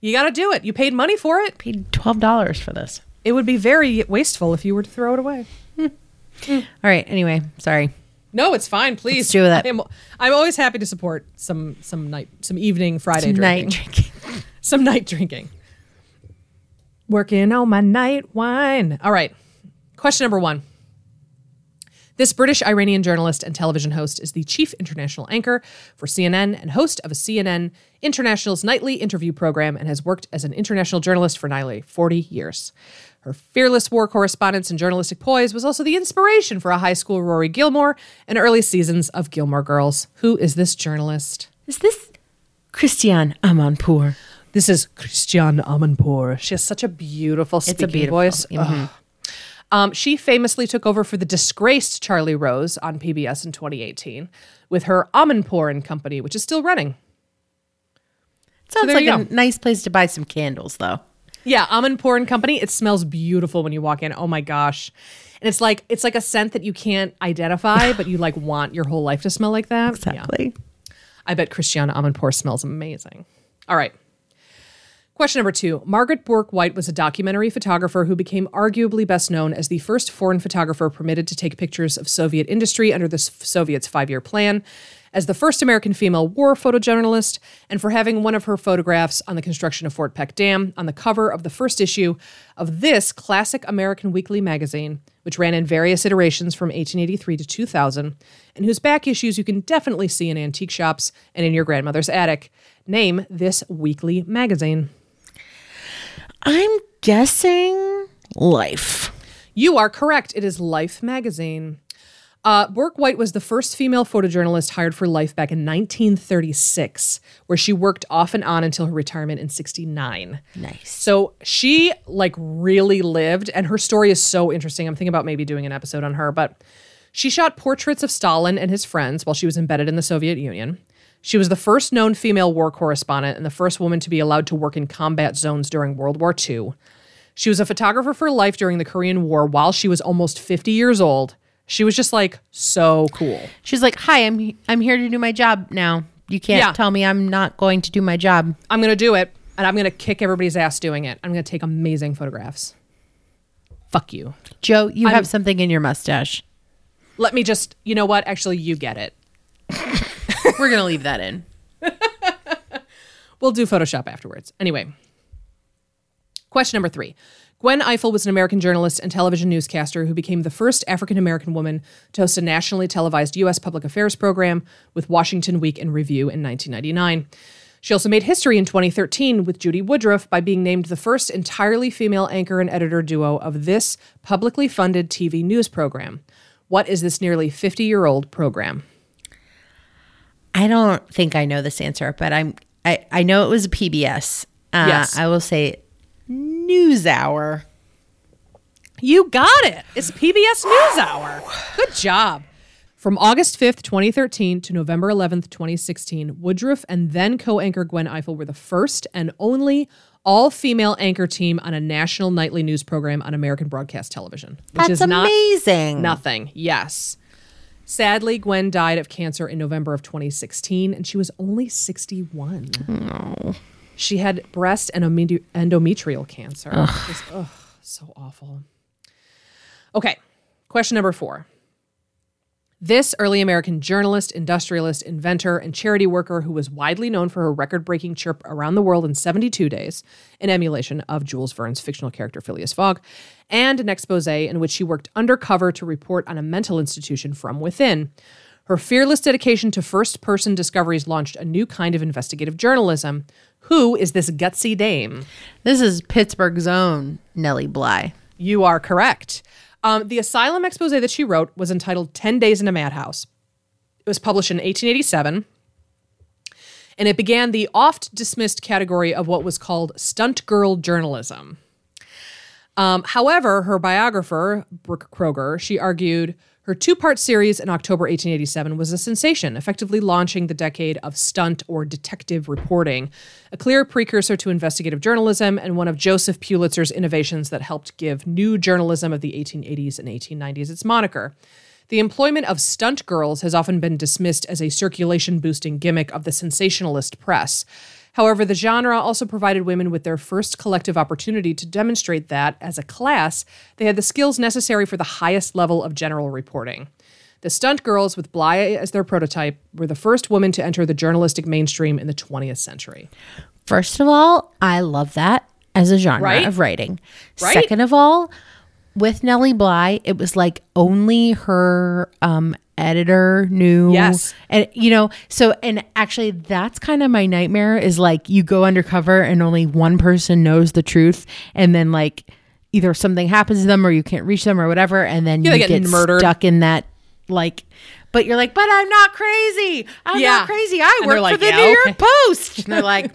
You got to do it. You paid money for it. Paid twelve dollars for this. It would be very wasteful if you were to throw it away. All right. Anyway, sorry. No, it's fine. Please do that. I'm, I'm always happy to support some some night some evening Friday Night drinking. drinking. some night drinking. Working on my night wine. All right. Question number one. This British Iranian journalist and television host is the chief international anchor for CNN and host of a CNN International's nightly interview program and has worked as an international journalist for nearly 40 years. Her fearless war correspondence and journalistic poise was also the inspiration for a high school Rory Gilmore and early seasons of Gilmore Girls. Who is this journalist? Is this Christiane Amanpour? This is Christiane Amanpour. She has such a beautiful speaking beautiful- voice. mhm. Um, she famously took over for the disgraced Charlie Rose on PBS in 2018 with her Amanpour and Company, which is still running. Sounds there like a nice place to buy some candles, though. Yeah, Amanpour and Company. It smells beautiful when you walk in. Oh my gosh. And it's like it's like a scent that you can't identify, but you like want your whole life to smell like that. Yeah. Exactly. I bet Christiana Amanpour smells amazing. All right. Question number two Margaret Bourke White was a documentary photographer who became arguably best known as the first foreign photographer permitted to take pictures of Soviet industry under the Soviets' five year plan, as the first American female war photojournalist, and for having one of her photographs on the construction of Fort Peck Dam on the cover of the first issue of this classic American weekly magazine, which ran in various iterations from 1883 to 2000, and whose back issues you can definitely see in antique shops and in your grandmother's attic. Name this weekly magazine. I'm guessing Life. You are correct. It is Life magazine. Uh, White was the first female photojournalist hired for Life back in 1936, where she worked off and on until her retirement in 69. Nice. So she like really lived, and her story is so interesting. I'm thinking about maybe doing an episode on her, but she shot portraits of Stalin and his friends while she was embedded in the Soviet Union. She was the first known female war correspondent and the first woman to be allowed to work in combat zones during World War II. She was a photographer for life during the Korean War while she was almost 50 years old. She was just like so cool. She's like, "Hi, I'm I'm here to do my job now. You can't Yeah. tell me I'm not going to do my job." I'm going to do it and I'm going to kick everybody's ass doing it. I'm going to take amazing photographs. Fuck you. Joe, you I'm- have something in your mustache. Let me just, you know what? Actually, you get it. We're gonna leave that in. We'll do Photoshop afterwards. Anyway, question number three. Gwen Ifill was an American journalist and television newscaster who became the first African American woman to host a nationally televised U.S. public affairs program with Washington Week in Review in 1999. She also made history in 2013 with Judy Woodruff by being named the first entirely female anchor and editor duo of this publicly funded TV news program. What is this nearly 50 year old program? I don't think I know this answer, but I'm I I know it was a PBS. Uh, Yes. I will say News Hour. You got it. It's PBS NewsHour. Good job. From August 5th, 2013 to November 11th, 2016, Woodruff and then co anchor Gwen Ifill were the first and only all female anchor team on a national nightly news program on American broadcast television. Which That's is not amazing. nothing. Yes. Sadly, Gwen died of cancer in November of 2016, and she was only 61. She had breast and endometrial cancer. Just, ugh, so awful. Okay, question number four. This early American journalist, industrialist, inventor, and charity worker who was widely known for her record breaking trip around the world in 72 days, an emulation of Jules Verne's fictional character Phileas Fogg, and an expose in which she worked undercover to report on a mental institution from within. Her fearless dedication to first person discoveries launched a new kind of investigative journalism. Who is this gutsy dame? This is Pittsburgh's own Nellie Bly. You are correct. Um, the asylum expose that she wrote was entitled 10 Days in a Madhouse. It was published in 1887, and it began the oft dismissed category of what was called stunt girl journalism. Um, however, her biographer, Brooke Kroeger, she argued her two part series in October 1887 was a sensation, effectively launching the decade of stunt or detective reporting, a clear precursor to investigative journalism and one of Joseph Pulitzer's innovations that helped give new journalism of the 1880s and 1890s its moniker. The employment of stunt girls has often been dismissed as a circulation boosting gimmick of the sensationalist press. However, the genre also provided women with their first collective opportunity to demonstrate that, as a class, they had the skills necessary for the highest level of general reporting. The stunt girls, with Bly as their prototype, were the first women to enter the journalistic mainstream in the 20th century. First of all, I love that as a genre Right? of writing. Right? Second of all, with Nellie Bly, it was like only her um editor knew Yes. and you know so and actually that's kind of my nightmare is like you go undercover and only one person knows the truth and then like either something happens to them or you can't reach them or whatever and then Yeah, you get murdered. stuck in that like but you're like but i'm not crazy i'm Yeah. not crazy i And work like, for the "Yeah, new york okay." post and they're like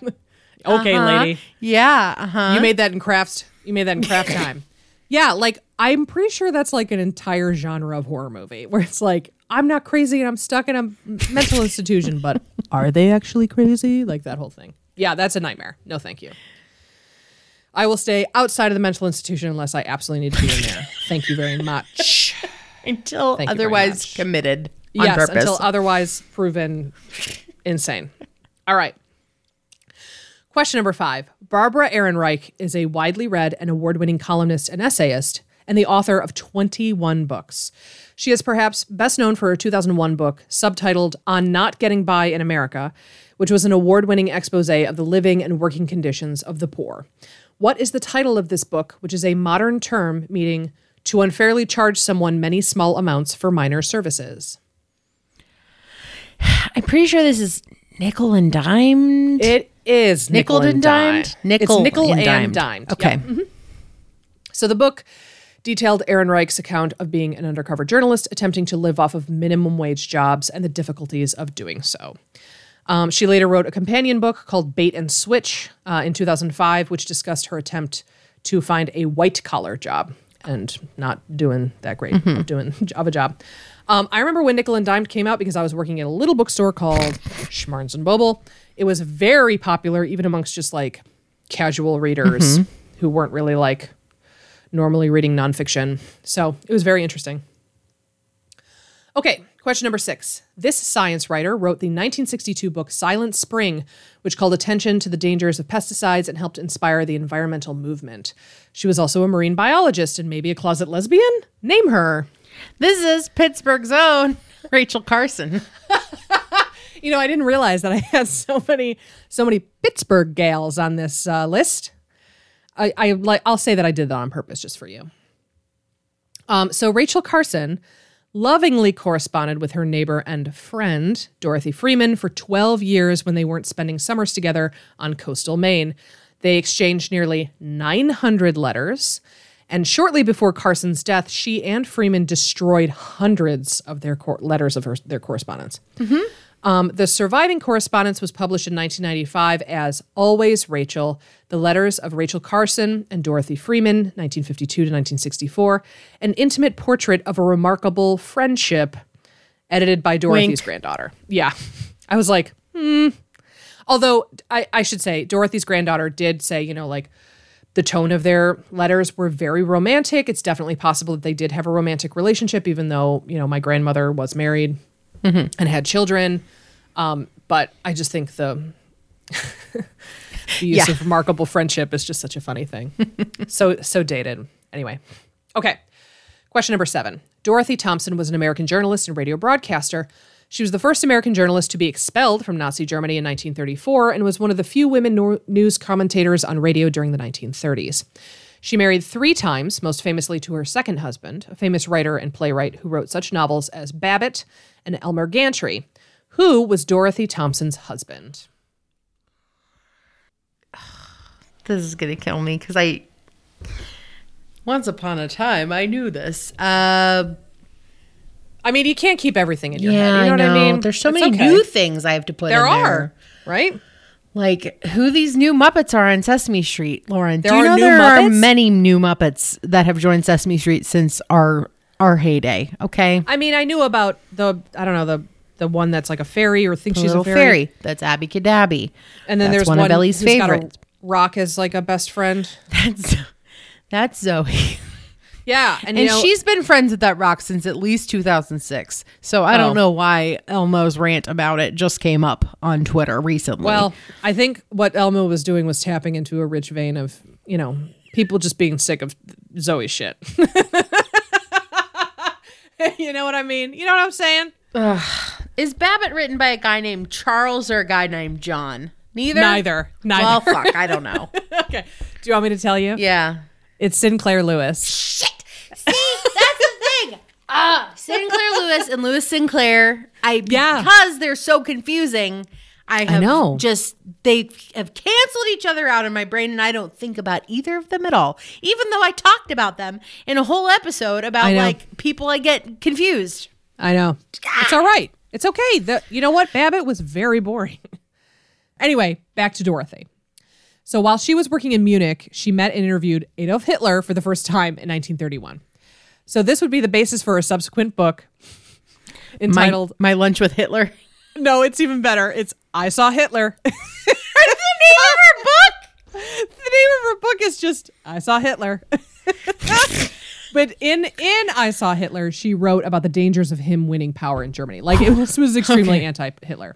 Okay, uh-huh. lady. yeah uh-huh You made that in crafts. You made that in craft time. Yeah, like I'm pretty sure that's like an entire genre of horror movie where it's like I'm not crazy and I'm stuck in a mental institution, but are they actually crazy? Like that whole thing. Yeah, that's a nightmare. No, thank you. I will stay outside of the mental institution unless I absolutely need to be in there. Thank you very much. until Thank otherwise much. committed on yes, purpose. until otherwise proven insane. All right. Question number five. Barbara Ehrenreich is a widely read and award winning columnist and essayist, and the author of 21 books. She is perhaps best known for her 2001 book, subtitled On Not Getting By in America, which was an award winning expose of the living and working conditions of the poor. What is the title of this book, which is a modern term meaning to unfairly charge someone many small amounts for minor services? I'm pretty sure this is nickel and dimed. It is nickel, and dimed? dimed. Nickel it's nickel and and, dimed. dimed. Okay. Yep. Mhm. So the book detailed Ehrenreich's account of being an undercover journalist attempting to live off of minimum wage jobs and the difficulties of doing so. Um, she later wrote a companion book called Bait and Switch uh, in 2005, which discussed her attempt to find a white collar job and not doing that great of doing of a job. Um, I remember when Nickel and Dimed came out because I was working at a little bookstore called Schmarns and Boble. It was very popular even amongst just like casual readers who weren't really like normally reading nonfiction. So it was very interesting. Okay, question number six. This science writer wrote the 1962 book Silent Spring, which called attention to the dangers of pesticides and helped inspire the environmental movement. She was also a marine biologist and maybe a closet lesbian. Name her. This is Pittsburgh's own Rachel Carson. You know, I didn't realize that I had so many, so many Pittsburgh gals on this uh, list. I, I like, I'll say that I did that on purpose just for you. Um, so Rachel Carson lovingly corresponded with her neighbor and friend Dorothy Freeman for 12 years when they weren't spending summers together on coastal Maine. They exchanged nearly 900 letters. And shortly before Carson's death, she and Freeman destroyed hundreds of their cor- letters of her, their correspondence. Um, the surviving correspondence was published in 1995 as Always Rachel, the letters of Rachel Carson and Dorothy Freeman, 1952 to 1964, an intimate portrait of a remarkable friendship, edited by Dorothy's Wink. granddaughter. Yeah. I was like, hmm. Although I, I should say, Dorothy's granddaughter did say, you know, like, the tone of their letters were very romantic. It's definitely possible that they did have a romantic relationship, even though, you know, my grandmother was married and had children. Um, but I just think the the use Yeah. of remarkable friendship is just such a funny thing. so so dated. Anyway. Okay. Question number seven. Dorothy Thompson was an American journalist and radio broadcaster. She was the first American journalist to be expelled from Nazi Germany in 1934 and was one of the few women nor- news commentators on radio during the 1930s. She married three times, most famously to her second husband, a famous writer and playwright who wrote such novels as Babbitt and Elmer Gantry, who was Dorothy Thompson's husband. This is gonna kill me because I. Once upon a time, I knew this. Uh, I mean, you can't keep everything in your yeah, head. You know, know. what I mean? There's so It's many okay. new things I have to put. In. There are, right? Like who these new Muppets are on Sesame Street, Lauren. There Do you are know new there are many new Muppets that have joined Sesame Street since our our heyday? Okay, I mean, I knew about the I don't know the the one that's like a fairy or thinks she's a fairy. fairy. That's Abby Cadabby. And then That's there's one, one, of Ellie's who's got a favorites. rock is like a best friend. That's that's Zoe. Yeah, and, you And know, she's been friends with that rock since at least 2006. So I Oh. don't know why Elmo's rant about it just came up on Twitter recently. well, I think what Elmo was doing was tapping into a rich vein of you know people just being sick of Zoe shit. you know what I mean? You know what I'm saying? is Babbitt written by a guy named Charles or a guy named John? Neither. Neither. Neither. Well, fuck, I don't know. okay. Do you want me to tell you? yeah. It's Sinclair Lewis. Shit. See, that's the thing. Ah, Sinclair Lewis and Lewis Sinclair. I Yeah. because they're so confusing. I have know. just they have canceled each other out in my brain, and I don't think about either of them at all. Even though I talked about them in a whole episode about like people I get confused. I know. It's all right. It's okay. The, you know what? Babbitt was very boring. anyway, back to Dorothy. So while she was working in Munich, she met and interviewed Adolf Hitler for the first time in 1931. So this would be the basis for a subsequent book My, entitled my lunch with Hitler. No, it's even better. It's I Saw Hitler. the name of her book The name of her book is just I Saw Hitler. but in in I Saw Hitler, she wrote about the dangers of him winning power in Germany. Like it was, was extremely anti-Hitler.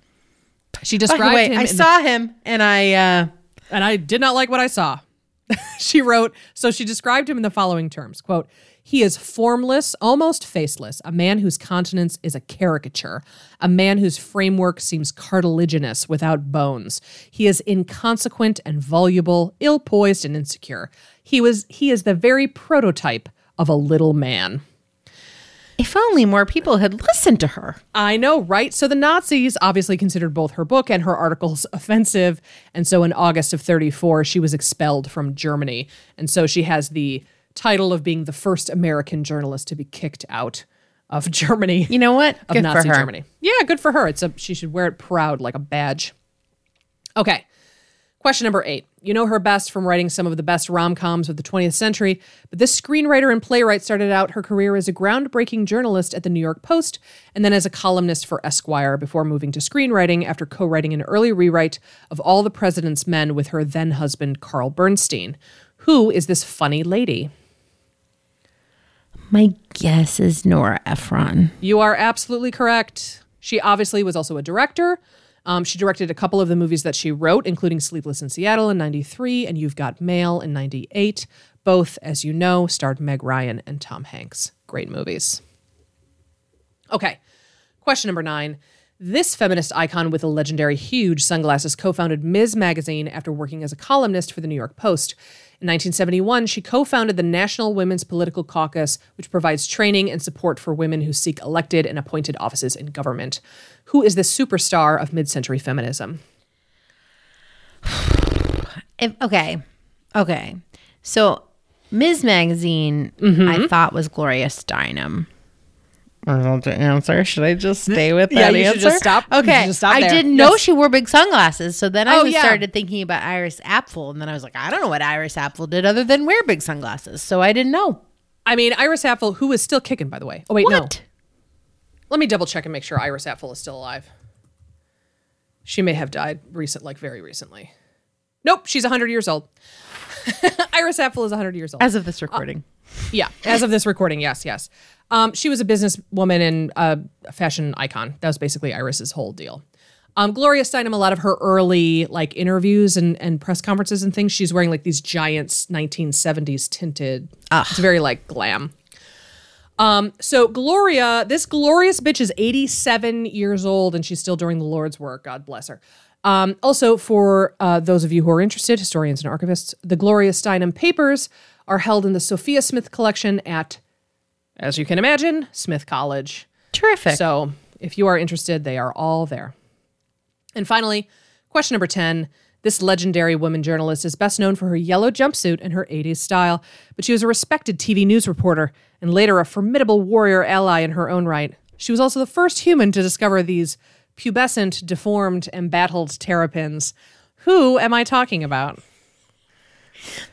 She described way, him I in the- saw him, and I uh, and I did not like what I saw. she wrote, so she described him in the following terms quote, he is formless, almost faceless, a man whose countenance is a caricature, a man whose framework seems cartilaginous without bones. He is inconsequent and voluble, ill poised and insecure. He was he is the very prototype of a little man. If only more people had listened to her. I know, right? So the Nazis obviously considered both her book and her articles offensive. And so in August of 34, she was expelled from Germany. And so she has the title of being the first American journalist to be kicked out of Germany. You know what? Of Good Nazi for her. Germany. Yeah, good for her. It's a she should wear it proud like a badge. Okay. Question number eight. You know her best from writing some of the best rom coms of the 20th century, but this screenwriter and playwright started out her career as a groundbreaking journalist at the New York Post and then as a columnist for Esquire before moving to screenwriting after co writing an early rewrite of All the President's Men with her then husband, Carl Bernstein. Who is this funny lady? My guess is Nora Ephron. You are absolutely correct. She obviously was also a director. Um, she directed a couple of the movies that she wrote, including Sleepless in Seattle in 93 and You've Got Mail in 98. Both, as you know, starred Meg Ryan and Tom Hanks. Great movies. Okay, question number nine. This feminist icon with the legendary huge sunglasses co founded Ms. Magazine after working as a columnist for the New York Post. In 1971, she co founded the National Women's Political Caucus, which provides training and support for women who seek elected and appointed offices in government. Who is the superstar of mid century feminism? If, okay. Okay. So Ms. Magazine, Mm-hmm. I thought was Gloria Steinem. I don't know the answer. Should I just stay with Yeah, that you should answer? just stop- you Okay. should just stop I didn't know Yes. she wore big sunglasses. So then I Oh, yeah. started thinking about Iris Apfel. And then I was like, I don't know what Iris Apfel did other than wear big sunglasses. So I didn't know. I mean, Iris Apfel, who is still kicking, by the way. Oh, wait, no. Let me double check and make sure Iris Apfel is still alive. She may have died recent, like very recently. Nope, she's 100 years old. Iris Apfel is 100 years old. As of this recording. Uh, yeah, as of this recording, yes, yes. Um, she was a businesswoman and a fashion icon. That was basically Iris's whole deal. Um, Gloria Steinem, a lot of her early like interviews and, and press conferences and things, she's wearing like these giant 1970s tinted. It's very like glam. Um, so Gloria, this glorious bitch is 87 years old and she's still doing the Lord's work. God bless her. Um, also, for uh, those of you who are interested, historians and archivists, the Gloria Steinem papers are held in the Sophia Smith collection at, as you can imagine, Smith College. Terrific. So if you are interested, they are all there. And finally, question number 10. This legendary woman journalist is best known for her yellow jumpsuit and her 80s style, but she was a respected TV news reporter and later a formidable warrior ally in her own right. She was also the first human to discover these pubescent, deformed, embattled terrapins. Who am I talking about?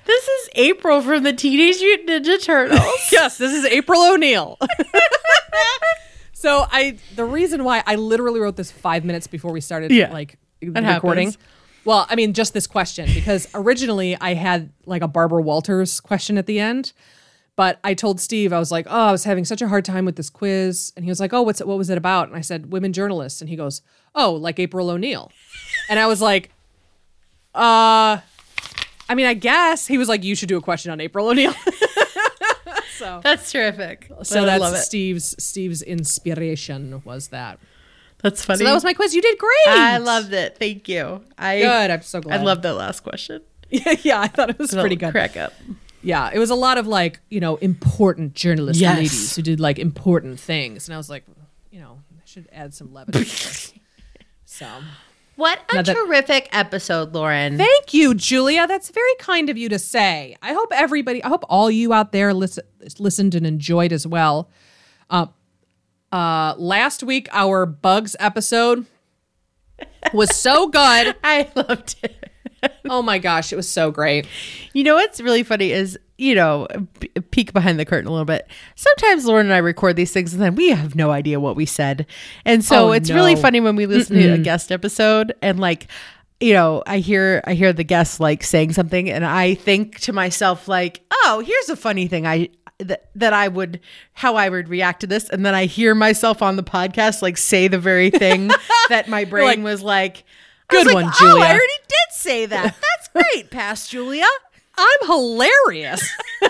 This is April from the Teenage Mutant Ninja Turtles. yes, this is April O'Neil. so I the reason why I literally wrote this five minutes before we started Yeah, like that recording. happens. Well, I mean, just this question because originally I had like a Barbara Walters question at the end, but I told Steve I was like, "Oh, I was having such a hard time with this quiz," and he was like, "Oh, what's it, what was it about?" And I said, "Women journalists," and he goes, "Oh, like April O'Neil," and I was like, "Uh." I mean, I guess he was like, "You should do a question on April O'Neil." so, That's terrific. so I that's. Steve's Steve's inspiration was that. That's funny. So that was my quiz. You did great. I loved it. Thank you. I Good. I'm so glad. I glad. love that last question. Yeah, yeah. I thought it was pretty good. Crack up. Yeah, it was a lot of like you know important journalist Yes. ladies who did like important things, and I was like, you know, I should add some levity. So What a that- terrific episode, Lauren. thank you, Julia. That's very kind of you to say. I hope everybody, I hope all you out there listen, listened and enjoyed as well. Uh, uh, last week our bugs episode was so good. I loved it. Oh my gosh, it was so great. You know what's really funny is, you know, peek behind the curtain a little bit. Sometimes Lauren and I record these things and then we have no idea what we said. And so Oh, it's really funny when we listen to a guest episode and like you know, I hear I hear the guest like saying something and I think to myself like, "Oh, here's a funny thing I that, that I would how I would react to this." And then I hear myself on the podcast like say the very thing that my brain like, was like "Good was one, like, Julia." Oh, I already did say that. That's great, past Julia. I'm hilarious.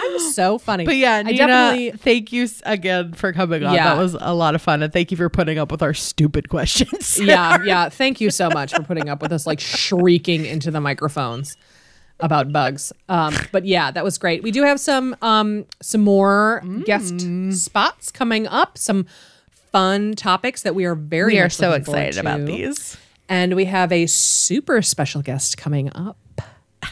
I'm so funny. But yeah, I Nina, definitely thank you again for coming on. Yeah. That was a lot of fun, and thank you for putting up with our stupid questions. yeah, yeah. Thank you so much for putting up with us like shrieking into the microphones about bugs. Um, but yeah, that was great. We do have some um some more guest Mm. spots coming up, some fun topics that we are very we are so excited about these. And we have a super special guest coming up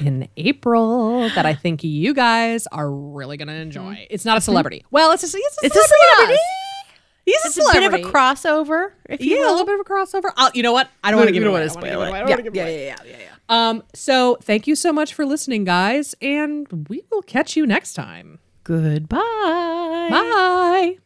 in April that I think you guys are really going to enjoy. It's not a celebrity. Well, it's a, it's a Mm-hmm. It's a celebrity. to celebrity. us. He's a It's a bit of a crossover, if you Yeah, a little bit of a crossover. I'll, you know what? I don't want to give we it don't away. I don't wanna spoil it. away. I don't Yeah, wanna give it yeah, yeah, yeah, yeah. Um, so thank you so much for listening, guys, and we will catch you next time. Goodbye. Bye.